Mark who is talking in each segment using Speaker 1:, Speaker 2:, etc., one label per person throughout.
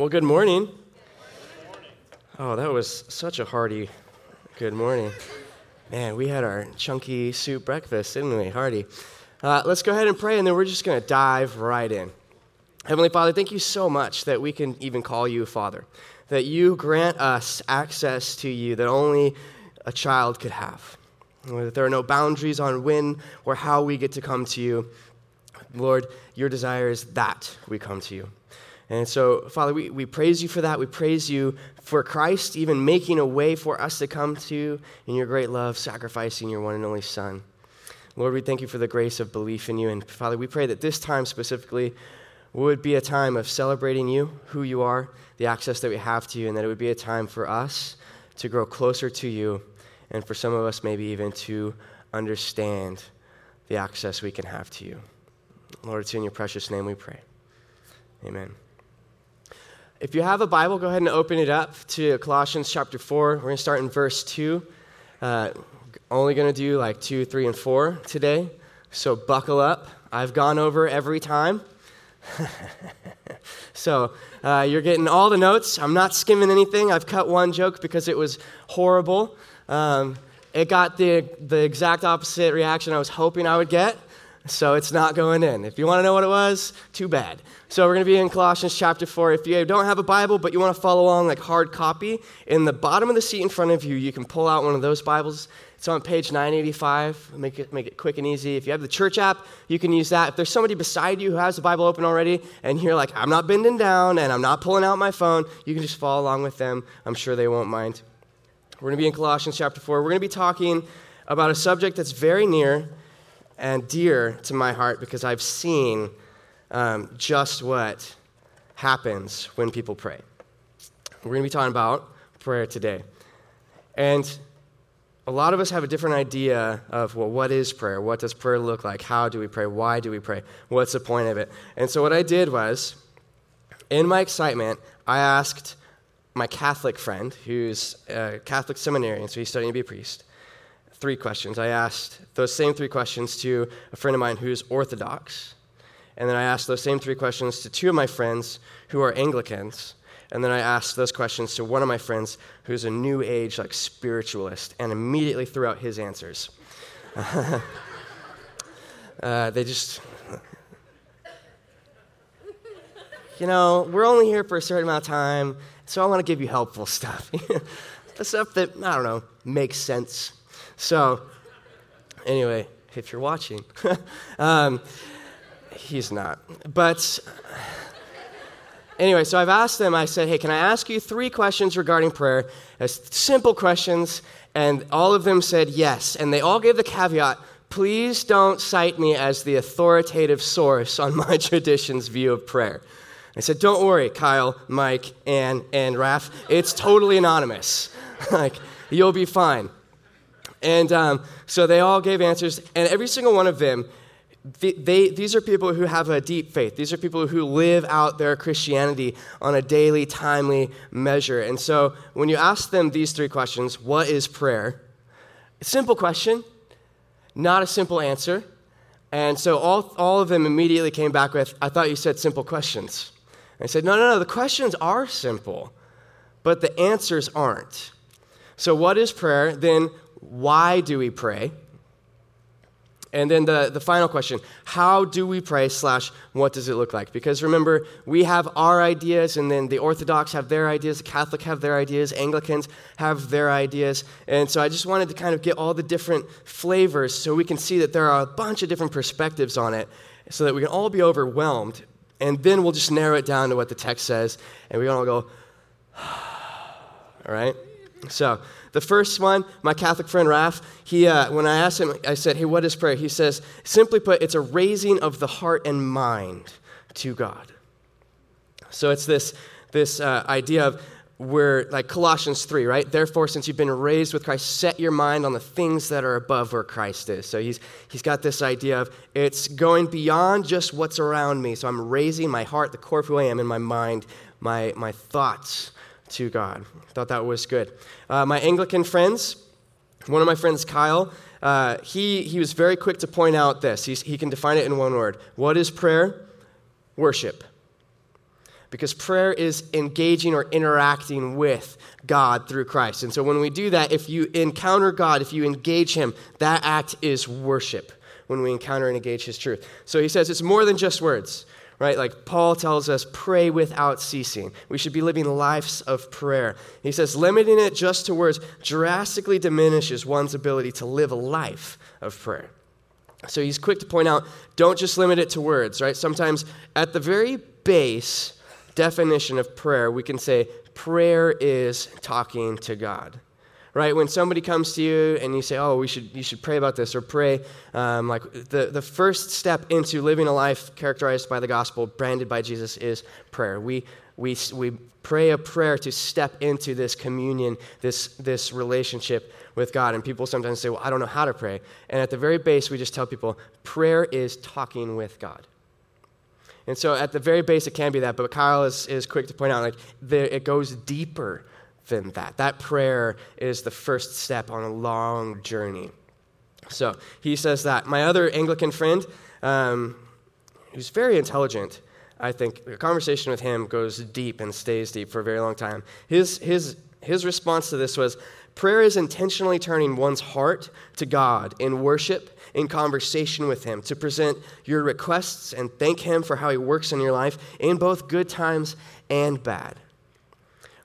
Speaker 1: Well, good morning. Oh, that was such a hearty good morning. Man, we had our chunky soup breakfast, didn't we? Hearty. Uh, let's go ahead and pray, and then we're just going to dive right in. Heavenly Father, thank you so much that we can even call you Father, that you grant us access to you that only a child could have, that there are no boundaries on when or how we get to come to you. Lord, your desire is that we come to you. And so, Father, we, we praise you for that. We praise you for Christ even making a way for us to come to you in your great love, sacrificing your one and only Son. Lord, we thank you for the grace of belief in you. And Father, we pray that this time specifically would be a time of celebrating you, who you are, the access that we have to you, and that it would be a time for us to grow closer to you, and for some of us, maybe even to understand the access we can have to you. Lord, it's in your precious name we pray. Amen. If you have a Bible, go ahead and open it up to Colossians chapter 4. We're going to start in verse 2. Uh, only going to do like 2, 3, and 4 today. So buckle up. I've gone over every time. so uh, you're getting all the notes. I'm not skimming anything. I've cut one joke because it was horrible. Um, it got the, the exact opposite reaction I was hoping I would get. So it's not going in. If you want to know what it was, too bad. So we're going to be in Colossians chapter 4. If you don't have a Bible, but you want to follow along like hard copy, in the bottom of the seat in front of you, you can pull out one of those Bibles. It's on page 985. Make it, make it quick and easy. If you have the church app, you can use that. If there's somebody beside you who has the Bible open already, and you're like, I'm not bending down and I'm not pulling out my phone, you can just follow along with them. I'm sure they won't mind. We're going to be in Colossians chapter 4. We're going to be talking about a subject that's very near and dear to my heart because I've seen um, just what happens when people pray. We're going to be talking about prayer today. And a lot of us have a different idea of, well, what is prayer? What does prayer look like? How do we pray? Why do we pray? What's the point of it? And so, what I did was, in my excitement, I asked my Catholic friend, who's a Catholic seminarian, so he's studying to be a priest, three questions. I asked those same three questions to a friend of mine who's Orthodox. And then I asked those same three questions to two of my friends who are Anglicans. And then I asked those questions to one of my friends who's a new age, like spiritualist, and immediately threw out his answers. uh, they just, you know, we're only here for a certain amount of time, so I want to give you helpful stuff. the stuff that, I don't know, makes sense. So, anyway, if you're watching, um, he's not. But anyway, so I've asked them, I said, hey, can I ask you three questions regarding prayer? As simple questions. And all of them said yes. And they all gave the caveat please don't cite me as the authoritative source on my tradition's view of prayer. I said, don't worry, Kyle, Mike, Ann, and Raph. It's totally anonymous. like, you'll be fine. And um, so they all gave answers, and every single one of them they, they, these are people who have a deep faith. These are people who live out their Christianity on a daily, timely measure. And so when you ask them these three questions what is prayer? Simple question, not a simple answer. And so all, all of them immediately came back with, I thought you said simple questions. And I said, no, no, no, the questions are simple, but the answers aren't. So, what is prayer? Then, why do we pray? And then the, the final question how do we pray, slash, what does it look like? Because remember, we have our ideas, and then the Orthodox have their ideas, the Catholic have their ideas, Anglicans have their ideas. And so I just wanted to kind of get all the different flavors so we can see that there are a bunch of different perspectives on it so that we can all be overwhelmed. And then we'll just narrow it down to what the text says, and we can all go, all right? So, the first one, my Catholic friend Raph, he, uh, when I asked him, I said, Hey, what is prayer? He says, Simply put, it's a raising of the heart and mind to God. So it's this, this uh, idea of where, like Colossians 3, right? Therefore, since you've been raised with Christ, set your mind on the things that are above where Christ is. So he's, he's got this idea of it's going beyond just what's around me. So I'm raising my heart, the core of who I am, and my mind, my, my thoughts to God. I thought that was good. Uh, my Anglican friends, one of my friends, Kyle, uh, he, he was very quick to point out this. He's, he can define it in one word. What is prayer? Worship. because prayer is engaging or interacting with God through Christ. And so when we do that, if you encounter God, if you engage Him, that act is worship when we encounter and engage His truth. So he says it's more than just words, right? Like Paul tells us, pray without ceasing. We should be living lives of prayer. He says, limiting it just to words drastically diminishes one's ability to live a life of prayer. So he's quick to point out don't just limit it to words, right? Sometimes at the very base definition of prayer, we can say prayer is talking to God. Right? When somebody comes to you and you say, oh, we should, you should pray about this or pray, um, like the, the first step into living a life characterized by the gospel, branded by Jesus, is prayer. We, we, we pray a prayer to step into this communion, this, this relationship with God. And people sometimes say, Well, I don't know how to pray. And at the very base, we just tell people prayer is talking with God. And so at the very base, it can be that, but Kyle is, is quick to point out like it goes deeper than that. That prayer is the first step on a long journey. So he says that. My other Anglican friend, um, who's very intelligent, I think a conversation with him goes deep and stays deep for a very long time. His, his, his response to this was prayer is intentionally turning one's heart to God in worship, in conversation with Him, to present your requests and thank Him for how He works in your life in both good times and bad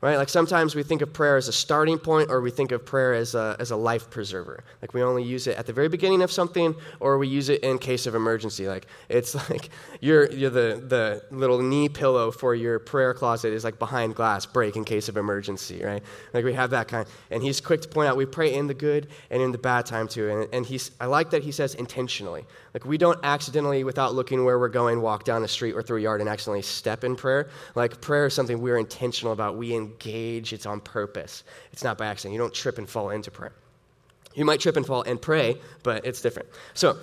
Speaker 1: right? Like sometimes we think of prayer as a starting point or we think of prayer as a, as a life preserver. Like we only use it at the very beginning of something or we use it in case of emergency. Like it's like you're, you're the, the little knee pillow for your prayer closet is like behind glass, break in case of emergency, right? Like we have that kind. And he's quick to point out we pray in the good and in the bad time too. And, and he's, I like that he says intentionally. Like we don't accidentally, without looking where we're going, walk down the street or through a yard and accidentally step in prayer. Like prayer is something we're intentional about. We engage, it's on purpose. It's not by accident. You don't trip and fall into prayer. You might trip and fall and pray, but it's different. So,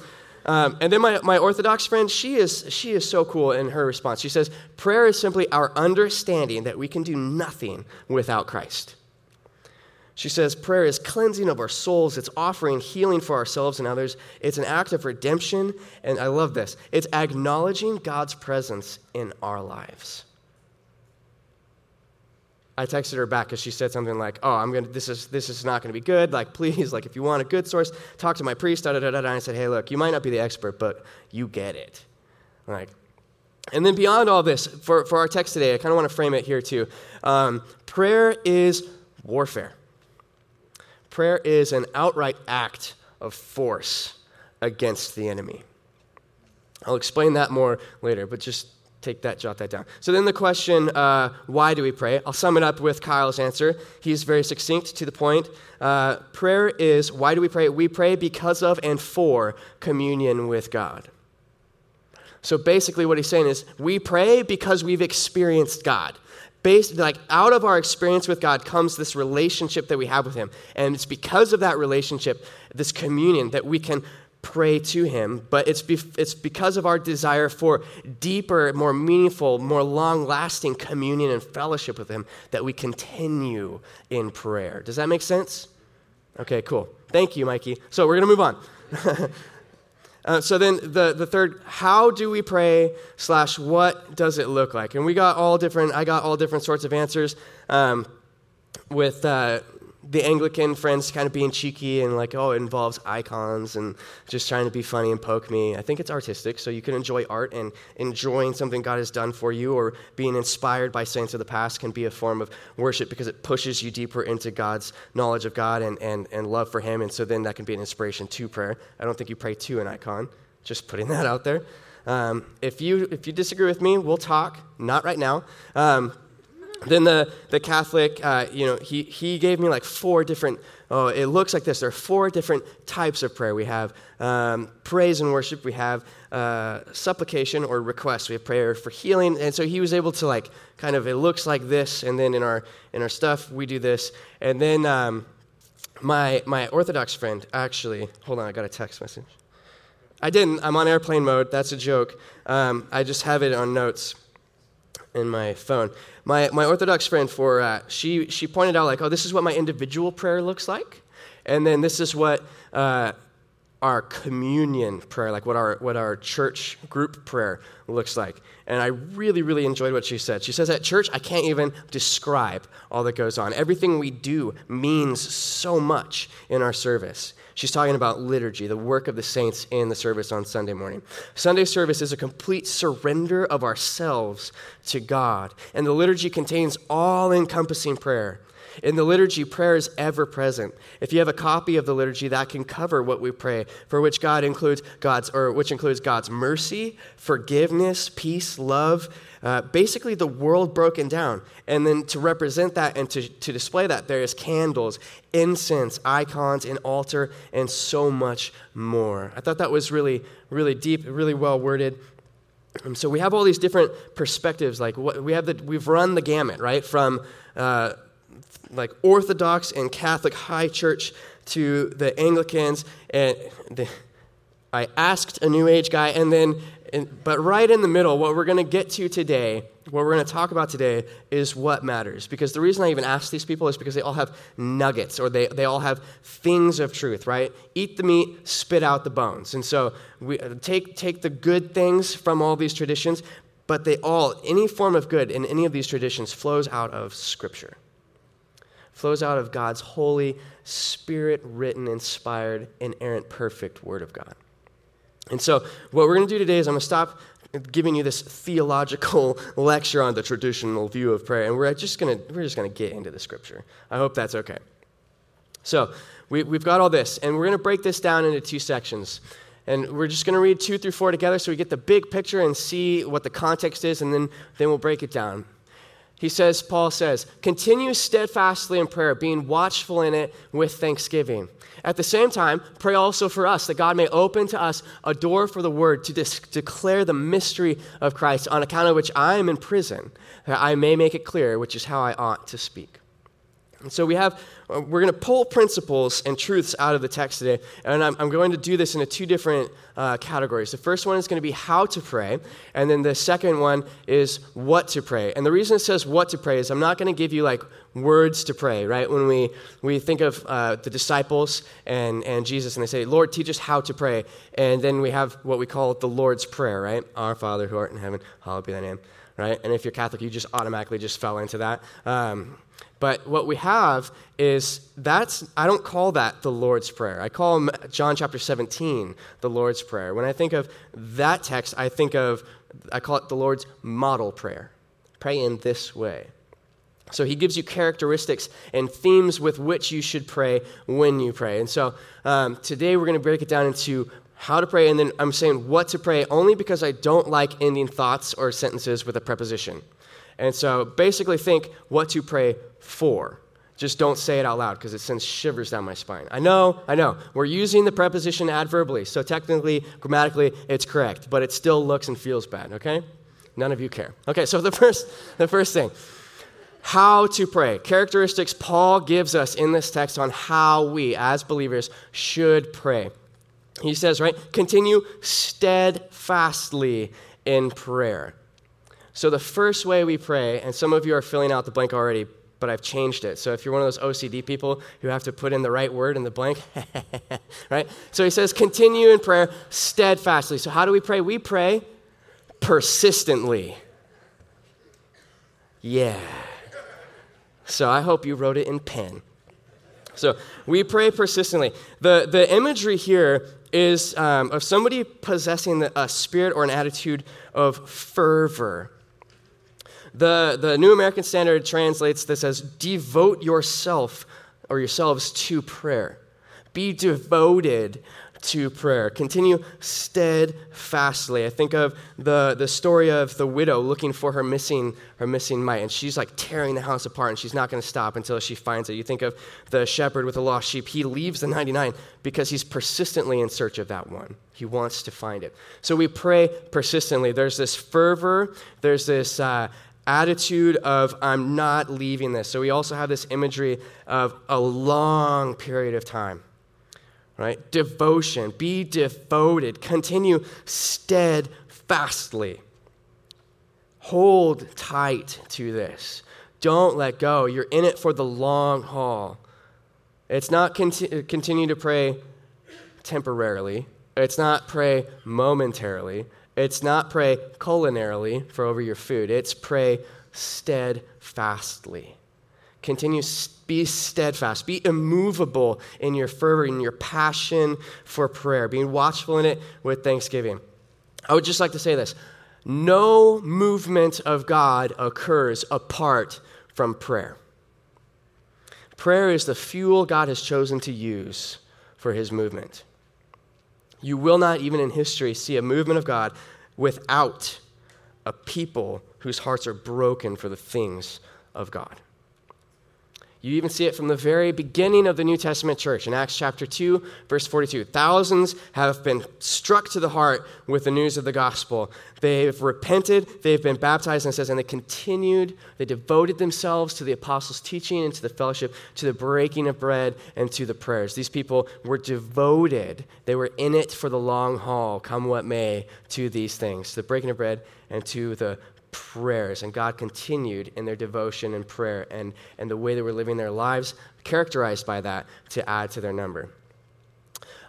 Speaker 1: um, and then my, my Orthodox friend, she is, she is so cool in her response. She says, Prayer is simply our understanding that we can do nothing without Christ. She says, Prayer is cleansing of our souls. It's offering healing for ourselves and others. It's an act of redemption. And I love this it's acknowledging God's presence in our lives. I texted her back because she said something like, "Oh, I'm gonna. This is this is not gonna be good. Like, please, like, if you want a good source, talk to my priest." Da da da da. And I said, "Hey, look, you might not be the expert, but you get it." Like, and then beyond all this, for for our text today, I kind of want to frame it here too. Um, prayer is warfare. Prayer is an outright act of force against the enemy. I'll explain that more later, but just take that, jot that down. So then the question, uh, why do we pray? I'll sum it up with Kyle's answer. He's very succinct to the point. Uh, prayer is, why do we pray? We pray because of and for communion with God. So basically, what he's saying is, we pray because we've experienced God. Based, like out of our experience with God comes this relationship that we have with Him. And it's because of that relationship, this communion, that we can pray to him, but it's, be, it's because of our desire for deeper, more meaningful, more long lasting communion and fellowship with him that we continue in prayer. Does that make sense? Okay, cool. Thank you, Mikey. So we're going to move on. uh, so then the, the third, how do we pray slash what does it look like? And we got all different, I got all different sorts of answers um, with uh, the Anglican friends kind of being cheeky and like, oh, it involves icons and just trying to be funny and poke me. I think it's artistic, so you can enjoy art and enjoying something God has done for you or being inspired by saints of the past can be a form of worship because it pushes you deeper into God's knowledge of God and, and, and love for Him. And so then that can be an inspiration to prayer. I don't think you pray to an icon, just putting that out there. Um, if, you, if you disagree with me, we'll talk. Not right now. Um, then the, the Catholic, uh, you know, he, he gave me like four different, oh, it looks like this. There are four different types of prayer. We have um, praise and worship. We have uh, supplication or request. We have prayer for healing. And so he was able to like kind of, it looks like this. And then in our, in our stuff, we do this. And then um, my, my Orthodox friend, actually, hold on, I got a text message. I didn't. I'm on airplane mode. That's a joke. Um, I just have it on notes in my phone. My, my Orthodox friend, for uh, she, she pointed out, like, oh, this is what my individual prayer looks like. And then this is what uh, our communion prayer, like what our, what our church group prayer looks like. And I really, really enjoyed what she said. She says, At church, I can't even describe all that goes on. Everything we do means so much in our service. She's talking about liturgy, the work of the saints in the service on Sunday morning. Sunday service is a complete surrender of ourselves to God, and the liturgy contains all encompassing prayer. In the liturgy, prayer is ever present. If you have a copy of the liturgy, that can cover what we pray, for which God includes God's, or which includes God's mercy, forgiveness, peace, love, uh, basically the world broken down. And then to represent that and to, to display that, there is candles, incense, icons, an altar, and so much more. I thought that was really, really deep, really well worded. And so we have all these different perspectives. Like what, we have the, we've run the gamut, right? From uh, like Orthodox and Catholic high church to the Anglicans. And the, I asked a New Age guy, and then and, but right in the middle, what we're going to get to today, what we're going to talk about today, is what matters. Because the reason I even ask these people is because they all have nuggets or they, they all have things of truth, right? Eat the meat, spit out the bones. And so we take, take the good things from all these traditions, but they all, any form of good in any of these traditions flows out of Scripture, flows out of God's holy, spirit written, inspired, inerrant, perfect Word of God. And so, what we're going to do today is I'm going to stop giving you this theological lecture on the traditional view of prayer, and we're just going to we're just going to get into the scripture. I hope that's okay. So, we, we've got all this, and we're going to break this down into two sections. And we're just going to read two through four together so we get the big picture and see what the context is, and then, then we'll break it down. He says, Paul says, continue steadfastly in prayer, being watchful in it with thanksgiving. At the same time, pray also for us that God may open to us a door for the word to dis- declare the mystery of Christ, on account of which I am in prison, that I may make it clear, which is how I ought to speak. And so we have, uh, we're going to pull principles and truths out of the text today, and I'm, I'm going to do this in two different uh, categories. The first one is going to be how to pray, and then the second one is what to pray. And the reason it says what to pray is I'm not going to give you like words to pray, right? When we, we think of uh, the disciples and, and Jesus, and they say, Lord, teach us how to pray. And then we have what we call the Lord's Prayer, right? Our Father who art in heaven, hallowed be thy name, right? And if you're Catholic, you just automatically just fell into that. Um, but what we have is that's, I don't call that the Lord's Prayer. I call John chapter 17 the Lord's Prayer. When I think of that text, I think of, I call it the Lord's model prayer. Pray in this way. So he gives you characteristics and themes with which you should pray when you pray. And so um, today we're going to break it down into how to pray, and then I'm saying what to pray only because I don't like ending thoughts or sentences with a preposition. And so basically think what to pray for. Just don't say it out loud because it sends shivers down my spine. I know, I know. We're using the preposition adverbally, so technically, grammatically, it's correct, but it still looks and feels bad, okay? None of you care. Okay, so the first, the first thing how to pray. Characteristics Paul gives us in this text on how we, as believers, should pray. He says, right, continue steadfastly in prayer. So, the first way we pray, and some of you are filling out the blank already, but I've changed it. So, if you're one of those OCD people who have to put in the right word in the blank, right? So, he says, continue in prayer steadfastly. So, how do we pray? We pray persistently. Yeah. So, I hope you wrote it in pen. So, we pray persistently. The, the imagery here is um, of somebody possessing a spirit or an attitude of fervor. The, the New American Standard translates this as devote yourself or yourselves to prayer. Be devoted to prayer. Continue steadfastly. I think of the, the story of the widow looking for her missing, her missing mite, and she's like tearing the house apart, and she's not going to stop until she finds it. You think of the shepherd with the lost sheep. He leaves the 99 because he's persistently in search of that one. He wants to find it. So we pray persistently. There's this fervor, there's this uh, attitude of, I'm not leaving this. So we also have this imagery of a long period of time, right? Devotion. Be devoted. Continue steadfastly. Hold tight to this. Don't let go. You're in it for the long haul. It's not conti- continue to pray temporarily. It's not pray momentarily. It's not pray culinarily for over your food. It's pray steadfastly. Continue, be steadfast, be immovable in your fervor, in your passion for prayer, being watchful in it with thanksgiving. I would just like to say this no movement of God occurs apart from prayer. Prayer is the fuel God has chosen to use for his movement. You will not, even in history, see a movement of God without a people whose hearts are broken for the things of God. You even see it from the very beginning of the New Testament church in Acts chapter 2, verse 42. Thousands have been struck to the heart with the news of the gospel. They've repented, they've been baptized, and says, and they continued, they devoted themselves to the apostles' teaching and to the fellowship, to the breaking of bread, and to the prayers. These people were devoted, they were in it for the long haul, come what may, to these things, the breaking of bread and to the prayers. And God continued in their devotion and prayer and, and the way they were living their lives, characterized by that, to add to their number.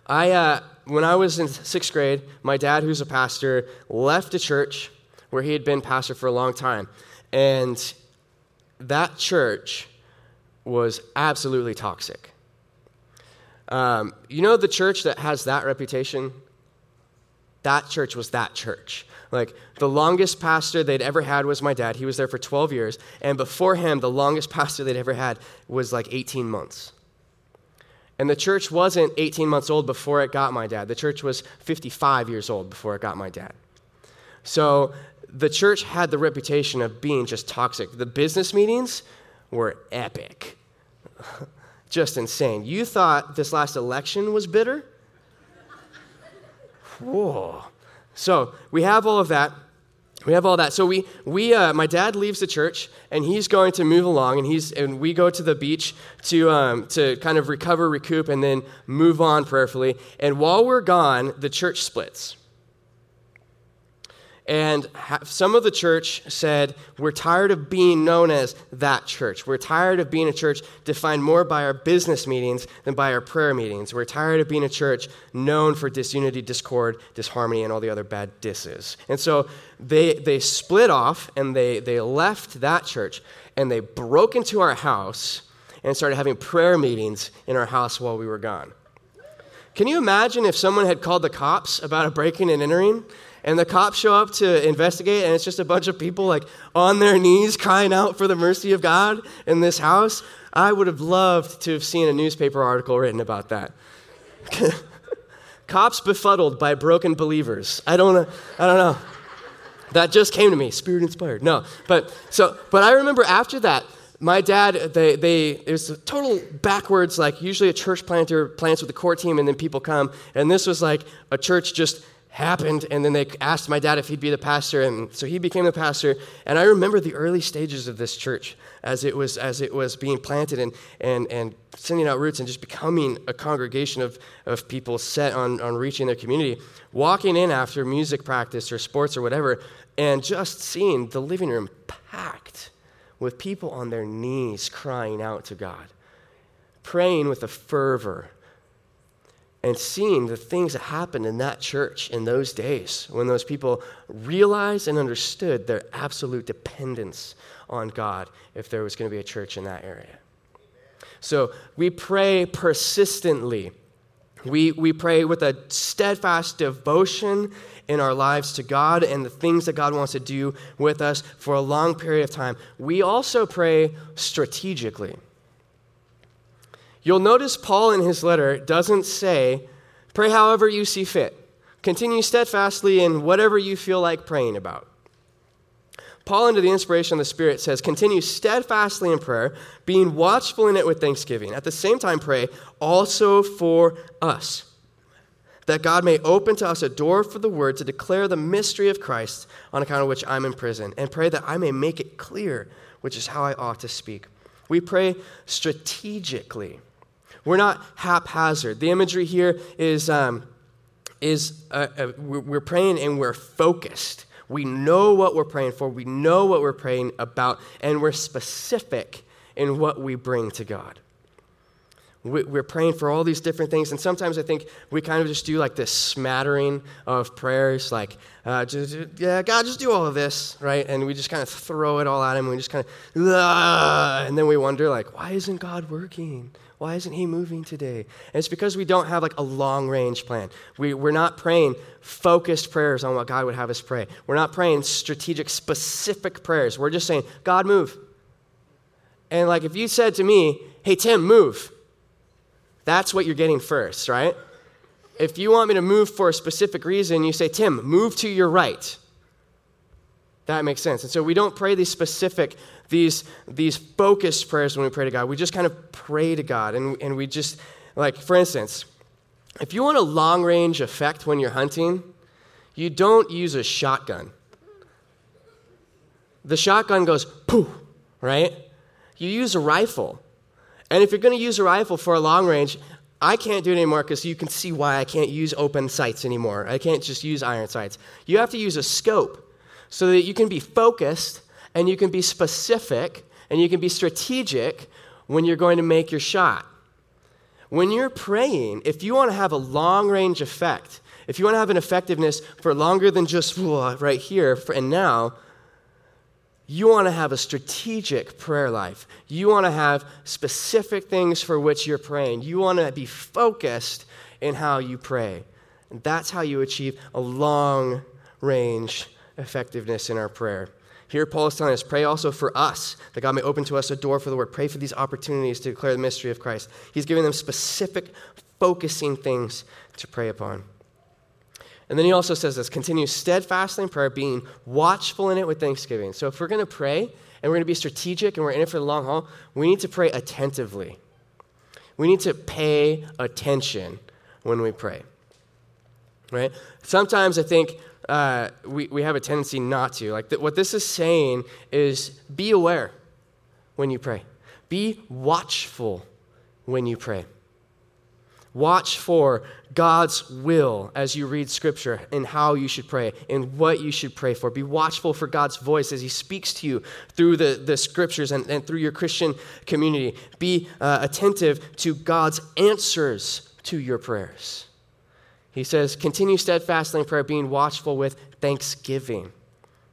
Speaker 1: I, uh, when I was in sixth grade, my dad, who's a pastor, left a church where he had been pastor for a long time. And that church was absolutely toxic. Um, you know the church that has that reputation? That church was that church. Like the longest pastor they'd ever had was my dad. He was there for 12 years. And before him, the longest pastor they'd ever had was like 18 months. And the church wasn't 18 months old before it got my dad. The church was 55 years old before it got my dad. So the church had the reputation of being just toxic. The business meetings were epic, just insane. You thought this last election was bitter? Whoa. So we have all of that. We have all that. So we, we uh, my dad leaves the church and he's going to move along and he's and we go to the beach to um, to kind of recover, recoup, and then move on prayerfully. And while we're gone, the church splits. And some of the church said, We're tired of being known as that church. We're tired of being a church defined more by our business meetings than by our prayer meetings. We're tired of being a church known for disunity, discord, disharmony, and all the other bad disses. And so they, they split off and they, they left that church and they broke into our house and started having prayer meetings in our house while we were gone. Can you imagine if someone had called the cops about a breaking and entering? And the cops show up to investigate, and it's just a bunch of people like on their knees crying out for the mercy of God in this house. I would have loved to have seen a newspaper article written about that. cops befuddled by broken believers. I don't. I don't know. That just came to me, spirit inspired. No, but so, but I remember after that, my dad, they, they, it was a total backwards, like usually a church planter plants with the core team and then people come. And this was like a church just happened and then they asked my dad if he'd be the pastor and so he became the pastor. And i remember the early stages of this church as it was as it was being planted and and and sending out roots and just becoming a congregation of of people set on on reaching their community walking in after music practice or sports or whatever and just seeing the living room packed with people on their knees crying out to god praying with a fervor and seeing the things that happened in that church in those days when those people realized and understood their absolute dependence on God if there was going to be a church in that area. So we pray persistently. We, we pray with a steadfast devotion in our lives to God and the things that God wants to do with us for a long period of time. We also pray strategically. You'll notice Paul in his letter doesn't say, pray however you see fit. Continue steadfastly in whatever you feel like praying about. Paul, under the inspiration of the Spirit, says, Continue steadfastly in prayer, being watchful in it with thanksgiving. At the same time, pray also for us, that God may open to us a door for the word to declare the mystery of Christ, on account of which I'm in prison, and pray that I may make it clear, which is how I ought to speak. We pray strategically. We're not haphazard. The imagery here is, um, is uh, uh, we're praying and we're focused. We know what we're praying for, we know what we're praying about, and we're specific in what we bring to God. we're praying for all these different things, and sometimes I think we kind of just do like this smattering of prayers, like, uh, just, yeah, God, just do all of this, right? And we just kind of throw it all at Him, and we just kind of, and then we wonder, like, why isn't God working? Why isn't He moving today? And it's because we don't have like a long range plan. We, we're not praying focused prayers on what God would have us pray. We're not praying strategic, specific prayers. We're just saying, God, move. And like, if you said to me, hey, Tim, move that's what you're getting first, right? If you want me to move for a specific reason, you say, Tim, move to your right. That makes sense. And so we don't pray these specific, these, these focused prayers when we pray to God. We just kind of pray to God. And, and we just, like, for instance, if you want a long range effect when you're hunting, you don't use a shotgun. The shotgun goes poof, right? You use a rifle. And if you're going to use a rifle for a long range, I can't do it anymore because you can see why I can't use open sights anymore. I can't just use iron sights. You have to use a scope so that you can be focused and you can be specific and you can be strategic when you're going to make your shot. When you're praying, if you want to have a long range effect, if you want to have an effectiveness for longer than just right here and now, you want to have a strategic prayer life. You want to have specific things for which you're praying. You want to be focused in how you pray. And that's how you achieve a long range effectiveness in our prayer. Here, Paul is telling us pray also for us, that God may open to us a door for the word. Pray for these opportunities to declare the mystery of Christ. He's giving them specific, focusing things to pray upon. And then he also says this continue steadfastly in prayer, being watchful in it with thanksgiving. So if we're going to pray and we're going to be strategic and we're in it for the long haul, we need to pray attentively. We need to pay attention when we pray. Right? Sometimes I think uh, we, we have a tendency not to. Like, th- what this is saying is be aware when you pray, be watchful when you pray. Watch for God's will as you read scripture and how you should pray and what you should pray for. Be watchful for God's voice as He speaks to you through the, the scriptures and, and through your Christian community. Be uh, attentive to God's answers to your prayers. He says, continue steadfastly in prayer, being watchful with thanksgiving.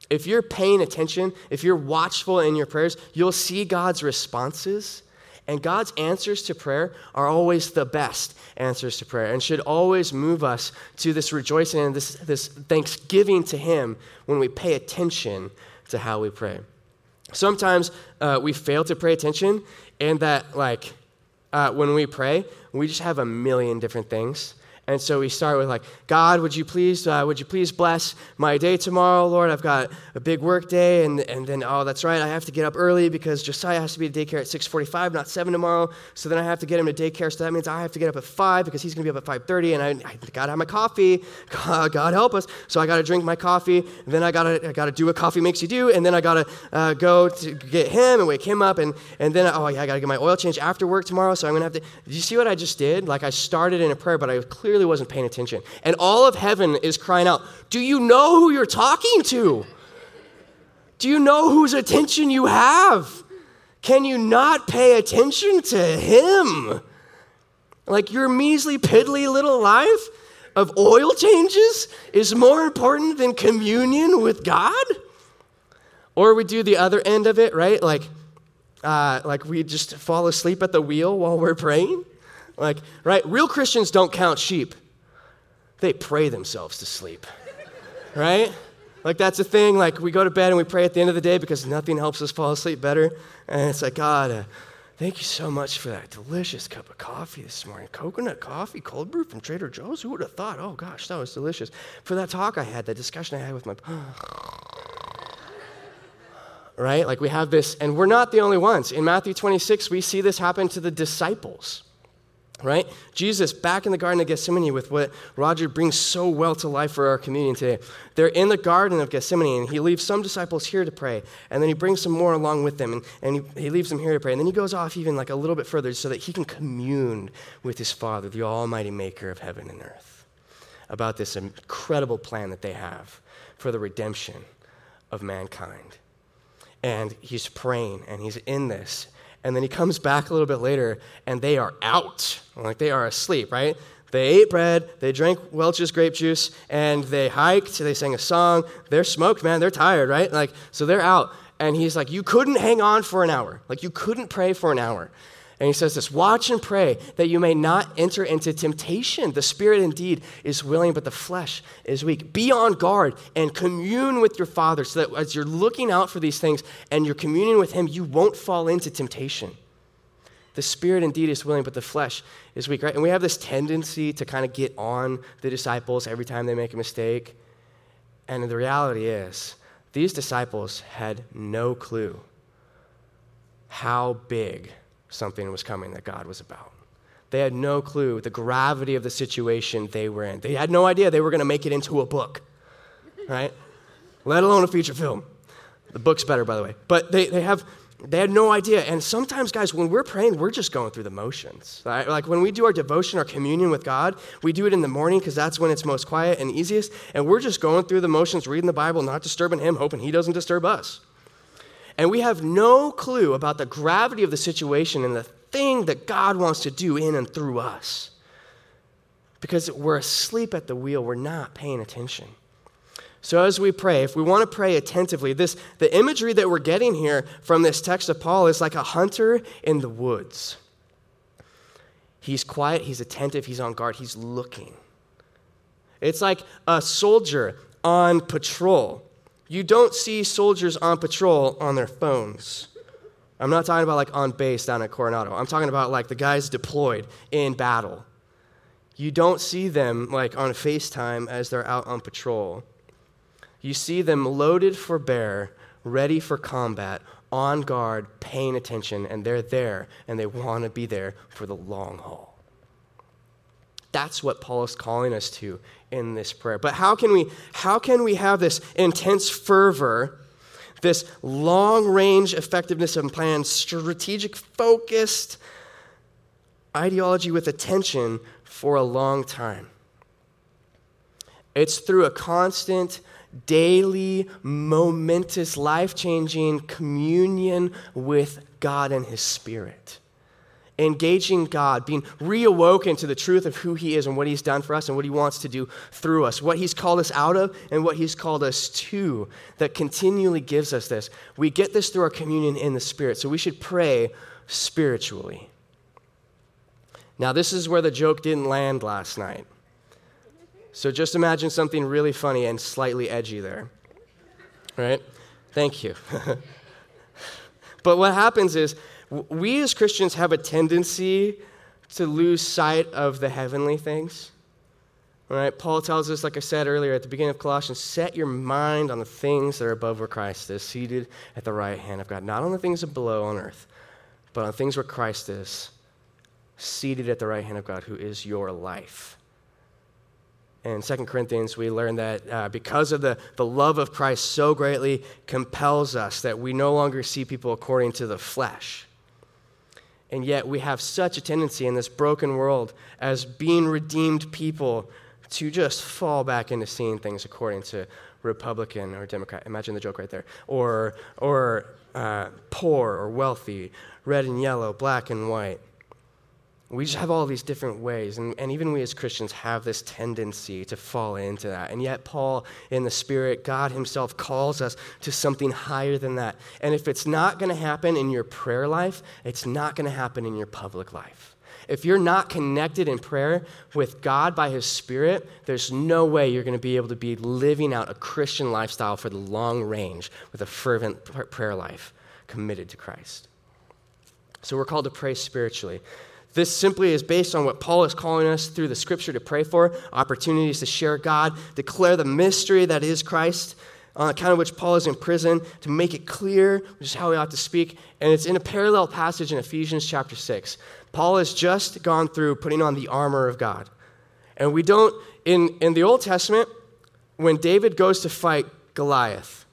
Speaker 1: If you're paying attention, if you're watchful in your prayers, you'll see God's responses and God's answers to prayer are always the best answers to prayer and should always move us to this rejoicing and this, this thanksgiving to Him when we pay attention to how we pray. Sometimes uh, we fail to pay attention, and that, like, uh, when we pray, we just have a million different things and so we start with like, God, would you please, uh, would you please bless my day tomorrow, Lord? I've got a big work day, and, and then oh, that's right, I have to get up early because Josiah has to be at daycare at 6:45, not 7 tomorrow. So then I have to get him to daycare. So that means I have to get up at 5 because he's going to be up at 5:30, and I, I got to have my coffee. God, God, help us. So I got to drink my coffee. and Then I got to I got to do what coffee makes you do, and then I got to uh, go to get him and wake him up, and and then oh yeah, I got to get my oil change after work tomorrow. So I'm going to have to. Did you see what I just did? Like I started in a prayer, but I clearly wasn't paying attention. And all of heaven is crying out, Do you know who you're talking to? Do you know whose attention you have? Can you not pay attention to him? Like your measly, piddly little life of oil changes is more important than communion with God? Or we do the other end of it, right? Like, uh, like we just fall asleep at the wheel while we're praying. Like, right? Real Christians don't count sheep, they pray themselves to sleep, right? Like, that's a thing. Like, we go to bed and we pray at the end of the day because nothing helps us fall asleep better. And it's like, God, uh, thank you so much for that delicious cup of coffee this morning. Coconut coffee, cold brew from Trader Joe's. Who would have thought? Oh, gosh, that was delicious. For that talk I had, that discussion I had with my. right? Like, we have this, and we're not the only ones. In Matthew 26, we see this happen to the disciples right? Jesus back in the Garden of Gethsemane with what Roger brings so well to life for our communion today. They're in the Garden of Gethsemane, and he leaves some disciples here to pray, and then he brings some more along with them, and, and he, he leaves them here to pray. And then he goes off even like a little bit further so that he can commune with his Father, the Almighty Maker of heaven and earth, about this incredible plan that they have for the redemption of mankind. And he's praying, and he's in this, And then he comes back a little bit later and they are out. Like they are asleep, right? They ate bread, they drank Welch's grape juice, and they hiked, they sang a song. They're smoked, man. They're tired, right? Like, so they're out. And he's like, You couldn't hang on for an hour. Like, you couldn't pray for an hour. And he says this Watch and pray that you may not enter into temptation. The spirit indeed is willing, but the flesh is weak. Be on guard and commune with your Father so that as you're looking out for these things and you're communing with Him, you won't fall into temptation. The spirit indeed is willing, but the flesh is weak, right? And we have this tendency to kind of get on the disciples every time they make a mistake. And the reality is, these disciples had no clue how big something was coming that God was about. They had no clue the gravity of the situation they were in. They had no idea they were going to make it into a book, right? Let alone a feature film. The book's better, by the way. But they, they have they had no idea. And sometimes, guys, when we're praying, we're just going through the motions. Right? Like when we do our devotion, our communion with God, we do it in the morning because that's when it's most quiet and easiest. And we're just going through the motions, reading the Bible, not disturbing Him, hoping He doesn't disturb us. And we have no clue about the gravity of the situation and the thing that God wants to do in and through us. Because we're asleep at the wheel, we're not paying attention. So as we pray, if we want to pray attentively, this the imagery that we're getting here from this text of Paul is like a hunter in the woods. He's quiet, he's attentive, he's on guard, he's looking. It's like a soldier on patrol. You don't see soldiers on patrol on their phones. I'm not talking about like on base down at Coronado. I'm talking about like the guys deployed in battle. You don't see them like on FaceTime as they're out on patrol. You see them loaded for bear, ready for combat, on guard, paying attention, and they're there and they want to be there for the long haul. That's what Paul is calling us to in this prayer. But how can we how can we have this intense fervor, this long-range effectiveness of plan, strategic focused ideology with attention for a long time? It's through a constant daily, momentous, life changing communion with God and His Spirit engaging God, being reawoken to the truth of who He is and what He's done for us and what He wants to do through us, what He's called us out of and what He's called us to, that continually gives us this. We get this through our communion in the Spirit, so we should pray spiritually. Now, this is where the joke didn't land last night. So just imagine something really funny and slightly edgy there. Right? Thank you. but what happens is, we as Christians have a tendency to lose sight of the heavenly things. Right? Paul tells us, like I said earlier at the beginning of Colossians, set your mind on the things that are above where Christ is, seated at the right hand of God. Not on the things below on earth, but on things where Christ is, seated at the right hand of God, who is your life. In 2 Corinthians, we learn that uh, because of the, the love of Christ so greatly compels us that we no longer see people according to the flesh and yet we have such a tendency in this broken world as being redeemed people to just fall back into seeing things according to Republican or Democrat. Imagine the joke right there. Or, or uh, poor or wealthy, red and yellow, black and white. We just have all these different ways, and, and even we as Christians have this tendency to fall into that. And yet, Paul, in the Spirit, God Himself calls us to something higher than that. And if it's not going to happen in your prayer life, it's not going to happen in your public life. If you're not connected in prayer with God by His Spirit, there's no way you're going to be able to be living out a Christian lifestyle for the long range with a fervent prayer life committed to Christ. So we're called to pray spiritually. This simply is based on what Paul is calling us through the scripture to pray for opportunities to share God, declare the mystery that is Christ, uh, on account of which Paul is in prison, to make it clear, which is how we ought to speak. And it's in a parallel passage in Ephesians chapter 6. Paul has just gone through putting on the armor of God. And we don't, in, in the Old Testament, when David goes to fight Goliath,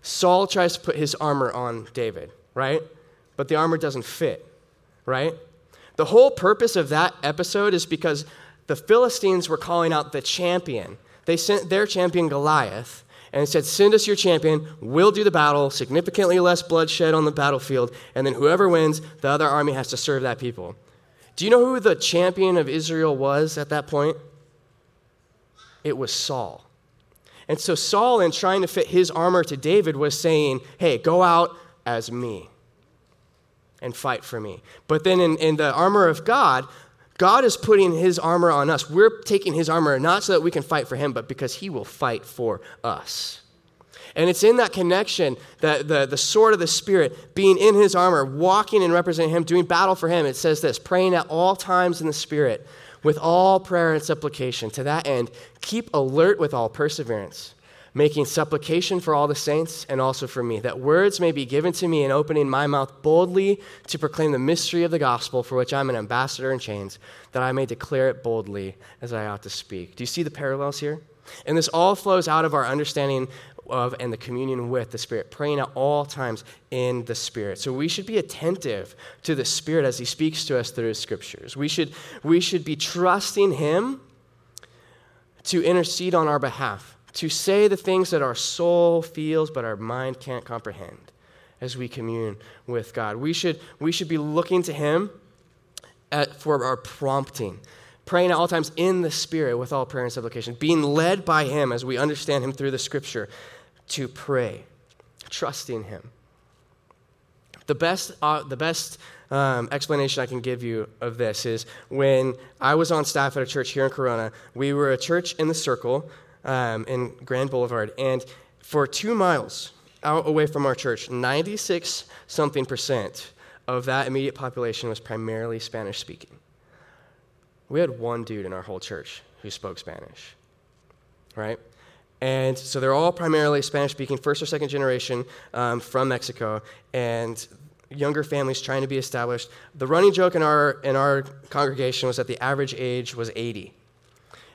Speaker 1: Saul tries to put his armor on David, right? But the armor doesn't fit, right? The whole purpose of that episode is because the Philistines were calling out the champion. They sent their champion Goliath, and said, Send us your champion. We'll do the battle, significantly less bloodshed on the battlefield, and then whoever wins, the other army has to serve that people. Do you know who the champion of Israel was at that point? It was Saul. And so Saul, in trying to fit his armor to David, was saying, Hey, go out as me and fight for me. But then in, in the armor of God, God is putting his armor on us. We're taking his armor not so that we can fight for him, but because he will fight for us. And it's in that connection that the, the sword of the Spirit, being in his armor, walking and representing him, doing battle for him, it says this praying at all times in the Spirit with all prayer and supplication. To that end, keep alert with all perseverance making supplication for all the saints and also for me, that words may be given to me in opening my mouth boldly to proclaim the mystery of the gospel for which I'm an ambassador in chains, that I may declare it boldly as I ought to speak. Do you see the parallels here? And this all flows out of our understanding of and the communion with the Spirit, praying at all times in the Spirit. So we should be attentive to the Spirit as He speaks to us through His scriptures. We should, we should be trusting Him to intercede on our behalf to say the things that our soul feels but our mind can't comprehend as we commune with God. We should, we should be looking to Him at, for our prompting, praying at all times in the Spirit with all prayer and supplication, being led by Him as we understand Him through the Scripture to pray, trusting Him. The best, uh, the best um, explanation I can give you of this is when I was on staff at a church here in Corona, we were a church in the circle um, in Grand Boulevard. And for two miles out away from our church, 96 something percent of that immediate population was primarily Spanish speaking. We had one dude in our whole church who spoke Spanish, right? And so they're all primarily Spanish speaking, first or second generation um, from Mexico, and younger families trying to be established. The running joke in our, in our congregation was that the average age was 80.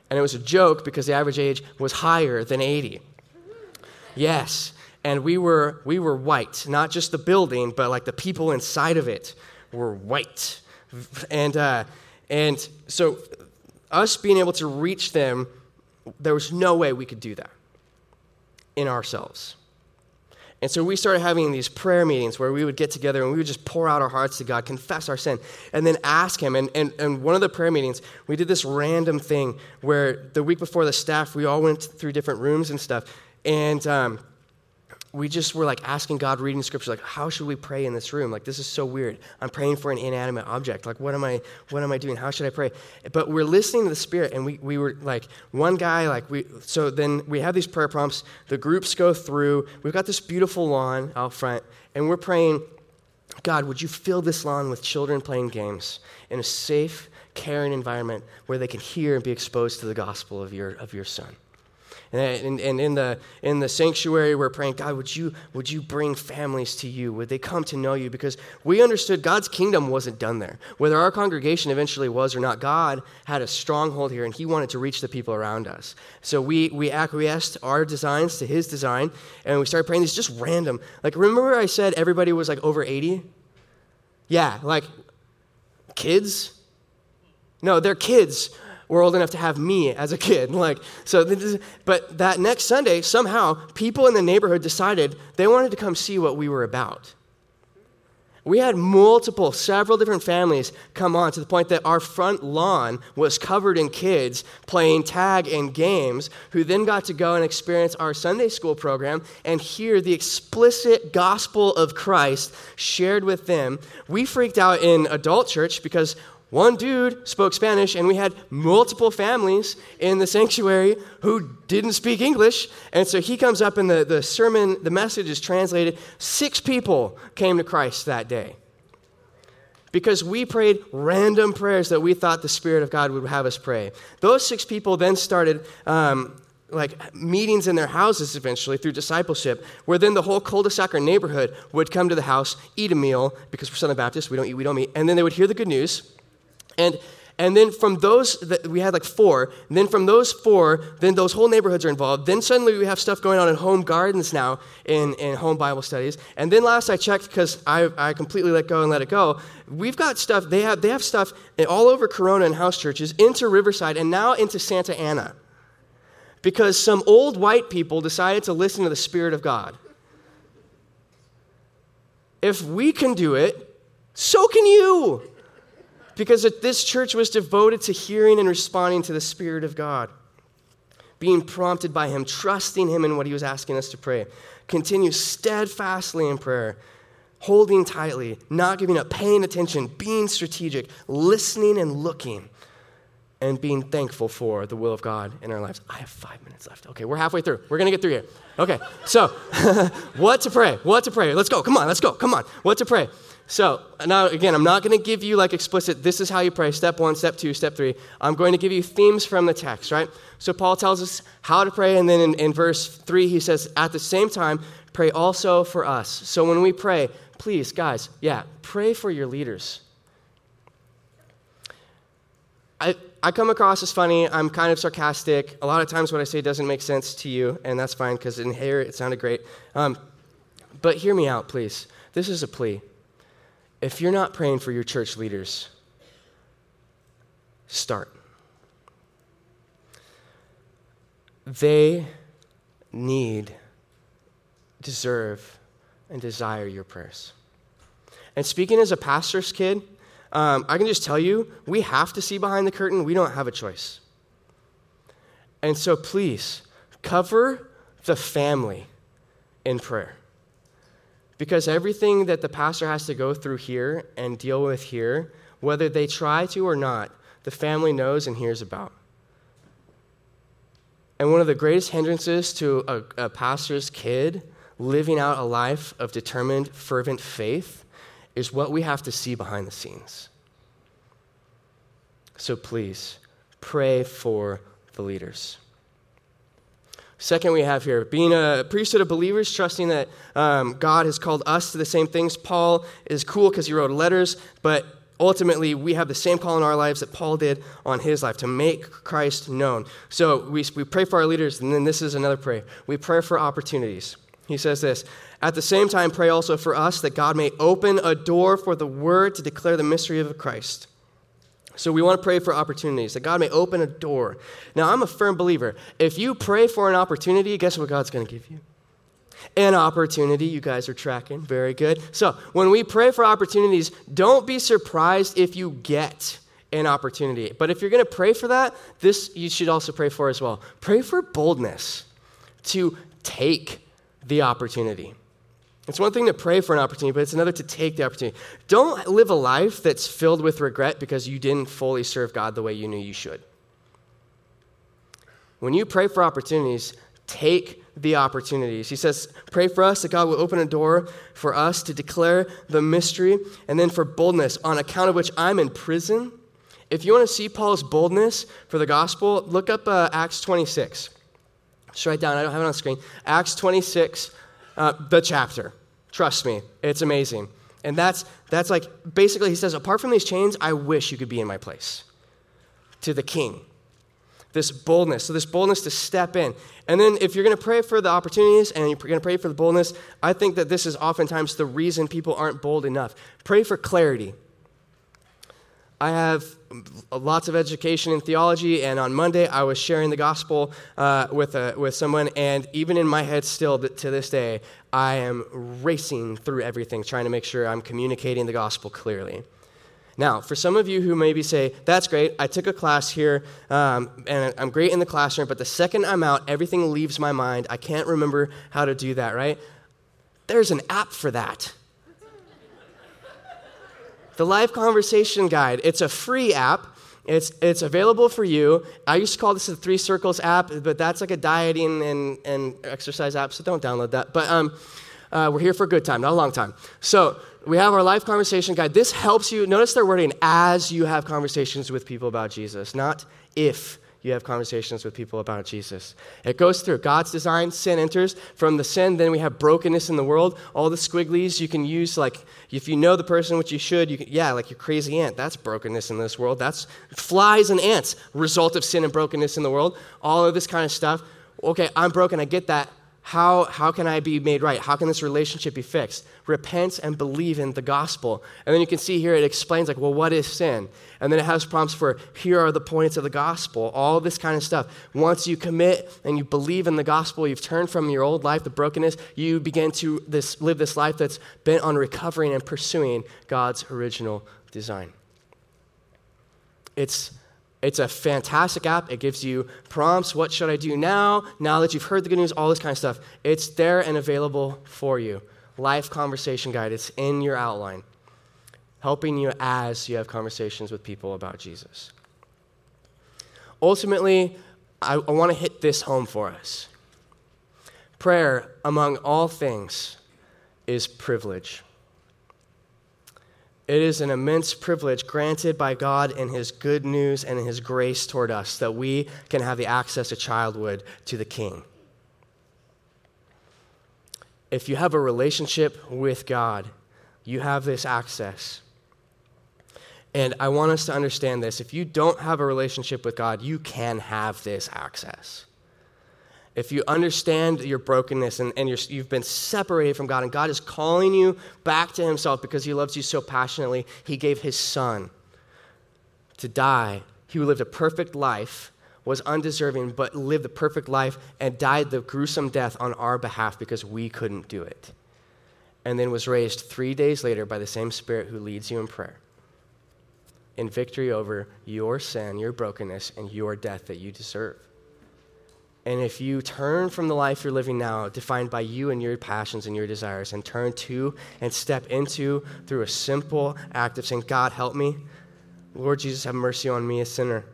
Speaker 1: And it was a joke because the average age was higher than 80. Yes. And we were, we were white, not just the building, but like the people inside of it were white. And, uh, and so, us being able to reach them, there was no way we could do that in ourselves. And so we started having these prayer meetings where we would get together and we would just pour out our hearts to God, confess our sin, and then ask Him. And, and, and one of the prayer meetings, we did this random thing where the week before the staff, we all went through different rooms and stuff. And um, we just were like asking God, reading scripture, like, how should we pray in this room? Like, this is so weird. I'm praying for an inanimate object. Like, what am I, what am I doing? How should I pray? But we're listening to the Spirit, and we, we were like, one guy, like, we, so then we have these prayer prompts. The groups go through. We've got this beautiful lawn out front, and we're praying, God, would you fill this lawn with children playing games in a safe, caring environment where they can hear and be exposed to the gospel of your, of your son? And, and, in, the, in the sanctuary, we're praying, God, would you, would you bring families to you? Would they come to know you? Because we understood God's kingdom wasn't done there. Whether our congregation eventually was or not, God had a stronghold here, and He wanted to reach the people around us. So we, we acquiesced our designs to His design, and we started praying these just random. Like, remember I said everybody was like over 80? Yeah, like kids? No, they're kids were old enough to have me as a kid. Like, so, is, but that next Sunday, somehow, people in the neighborhood decided they wanted to come see what we were about. We had multiple, several different families come on to the point that our front lawn was covered in kids playing tag and games who then got to go and experience our Sunday school program and hear the explicit gospel of Christ shared with them. We freaked out in adult church because one dude spoke Spanish, and we had multiple families in the sanctuary who didn't speak English. And so he comes up, and the, the sermon, the message is translated. Six people came to Christ that day because we prayed random prayers that we thought the Spirit of God would have us pray. Those six people then started. Um, like meetings in their houses eventually through discipleship, where then the whole cul-de-sac or neighborhood would come to the house, eat a meal, because we're Southern Baptists, we don't eat, we don't eat, and then they would hear the good news, and and then from those, that we had like four. And then from those four, then those whole neighborhoods are involved. Then suddenly we have stuff going on in home gardens now, in, in home Bible studies. And then last I checked, because I, I completely let go and let it go, we've got stuff, they have, they have stuff all over Corona and house churches, into Riverside, and now into Santa Ana. because some old white people decided to listen to the Spirit of God. If we can do it, so can you. Because this church was devoted to hearing and responding to the Spirit of God, being prompted by Him, trusting Him in what He was asking us to pray. Continue steadfastly in prayer, holding tightly, not giving up, paying attention, being strategic, listening and looking and being thankful for the will of God in our lives. I have five minutes left. Okay, we're halfway through. We're going to get through here. Okay, so what to pray? What to pray? Let's go. Come on, let's go. Come on. What to pray? So, now again, I'm not going to give you like explicit, this is how you pray, step one, step two, step three. I'm going to give you themes from the text, right? So, Paul tells us how to pray, and then in, in verse three, he says, at the same time, pray also for us. So, when we pray, please, guys, yeah, pray for your leaders. I, I come across as funny. I'm kind of sarcastic. A lot of times what I say doesn't make sense to you, and that's fine because in here it sounded great. Um, but hear me out, please. This is a plea. If you're not praying for your church leaders, start. They need, deserve, and desire your prayers. And speaking as a pastor's kid, um, I can just tell you, we have to see behind the curtain. We don't have a choice. And so please, cover the family in prayer. Because everything that the pastor has to go through here and deal with here, whether they try to or not, the family knows and hears about. And one of the greatest hindrances to a, a pastor's kid living out a life of determined, fervent faith is what we have to see behind the scenes. So please, pray for the leaders. Second, we have here being a priesthood of believers, trusting that um, God has called us to the same things. Paul is cool because he wrote letters, but ultimately we have the same call in our lives that Paul did on his life to make Christ known. So we, we pray for our leaders, and then this is another prayer. We pray for opportunities. He says this At the same time, pray also for us that God may open a door for the word to declare the mystery of Christ. So we want to pray for opportunities, that God may open a door. Now, I'm a firm believer. If you pray for an opportunity, guess what God's going to give you? An opportunity. You guys are tracking. Very good. So when we pray for opportunities, don't be surprised if you get an opportunity. But if you're going to pray for that, this you should also pray for as well. Pray for boldness to take the opportunity. It's one thing to pray for an opportunity, but it's another to take the opportunity. Don't live a life that's filled with regret because you didn't fully serve God the way you knew you should. When you pray for opportunities, take the opportunities. He says, Pray for us that God will open a door for us to declare the mystery, and then for boldness, on account of which I'm in prison. If you want to see Paul's boldness for the gospel, look up uh, Acts 26. Just write down, I don't have it on screen. Acts 26, uh, the chapter. Trust me, it's amazing. And that's, that's like, basically, he says, apart from these chains, I wish you could be in my place. To the king. This boldness. So, this boldness to step in. And then, if you're going to pray for the opportunities and you're going to pray for the boldness, I think that this is oftentimes the reason people aren't bold enough. Pray for clarity. I have lots of education in theology, and on Monday I was sharing the gospel uh, with, a, with someone, and even in my head, still to this day, I am racing through everything, trying to make sure I'm communicating the gospel clearly. Now, for some of you who maybe say, That's great, I took a class here, um, and I'm great in the classroom, but the second I'm out, everything leaves my mind. I can't remember how to do that, right? There's an app for that. The Life Conversation Guide. It's a free app. It's, it's available for you. I used to call this the Three Circles app, but that's like a dieting and, and exercise app, so don't download that. But um, uh, we're here for a good time, not a long time. So we have our life conversation guide. This helps you. Notice their wording as you have conversations with people about Jesus, not if you have conversations with people about Jesus. It goes through God's design, sin enters. From the sin, then we have brokenness in the world. All the squigglies you can use, like if you know the person, which you should, you can, yeah, like your crazy aunt, that's brokenness in this world. That's flies and ants, result of sin and brokenness in the world. All of this kind of stuff. Okay, I'm broken, I get that. How, how can I be made right? How can this relationship be fixed? Repent and believe in the gospel. And then you can see here it explains, like, well, what is sin? And then it has prompts for here are the points of the gospel, all this kind of stuff. Once you commit and you believe in the gospel, you've turned from your old life, the brokenness, you begin to this, live this life that's bent on recovering and pursuing God's original design. It's it's a fantastic app. It gives you prompts. What should I do now? Now that you've heard the good news, all this kind of stuff. It's there and available for you. Life conversation guide. It's in your outline, helping you as you have conversations with people about Jesus. Ultimately, I, I want to hit this home for us. Prayer, among all things, is privilege. It is an immense privilege granted by God in His good news and in His grace toward us that we can have the access a child would to the King. If you have a relationship with God, you have this access. And I want us to understand this. If you don't have a relationship with God, you can have this access if you understand your brokenness and, and you have been separated from God, and God is calling you back to Himself because He loves you so passionately, He gave His Son to die. He who lived a perfect life, was undeserving, but lived the perfect life and died the gruesome death on our behalf because we couldn't do it. And then was raised three days later by the same Spirit who leads you in prayer in victory over your sin, your brokenness, and your death that you deserve. And if you turn from the life you're living now, defined by you and your passions and your desires, and turn to and step into through a simple act of saying, God, help me. Lord Jesus, have mercy on me, a sinner.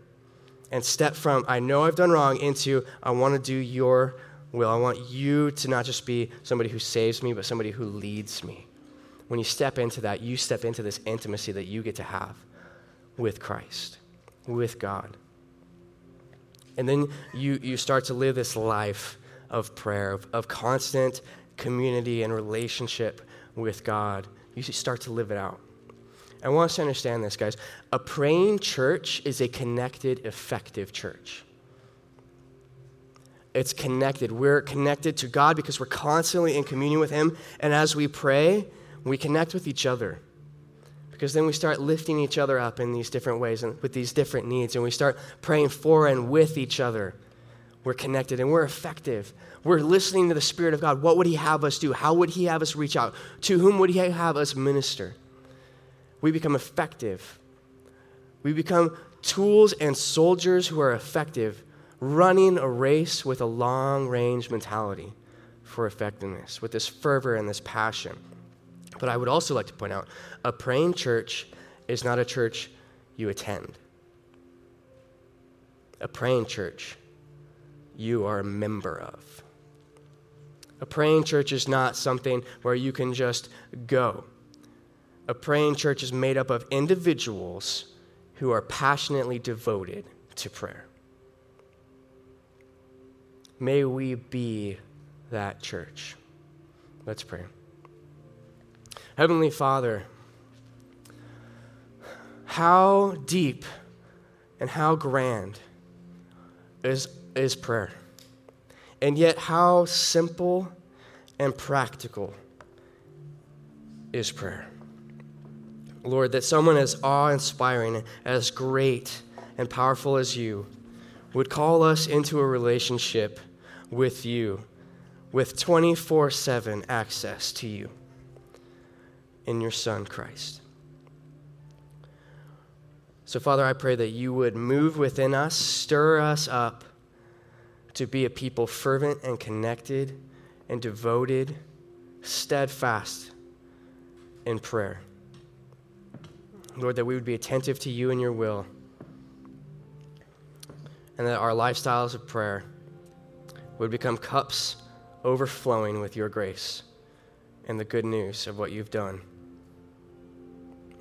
Speaker 1: And step from, I know I've done wrong, into, I want to do your will. I want you to not just be somebody who saves me, but somebody who leads me. When you step into that, you step into this intimacy that you get to have with Christ, with God. And then you, you start to live this life of prayer, of, of constant community and relationship with God. You start to live it out. I want us to understand this, guys. A praying church is a connected, effective church. It's connected. We're connected to God because we're constantly in communion with Him. And as we pray, we connect with each other because then we start lifting each other up in these different ways and with these different needs, and we start praying for and with each other. We're connected and we're effective. We're listening to the Spirit of God. What would He have us do? How would He have us reach out? To whom would He have us minister? We become effective. We become tools and soldiers who are effective, running a race with a long range mentality for effectiveness, with this fervor and this passion. But I would also like to point out a praying church is not a church you attend. A praying church you are a member of. A praying church is not something where you can just go. A praying church is made up of individuals who are passionately devoted to prayer. May we be that church. Let's pray. Heavenly Father, how deep and how grand is, is prayer? And yet, how simple and practical is prayer? Lord, that someone as awe inspiring, as great and powerful as you would call us into a relationship with you, with 24 7 access to you in your Son, Christ. So, Father, I pray that you would move within us, stir us up to be a people fervent and connected and devoted, steadfast in prayer. Lord, that we would be attentive to you and your will, and that our lifestyles of prayer would become cups overflowing with your grace and the good news of what you've done.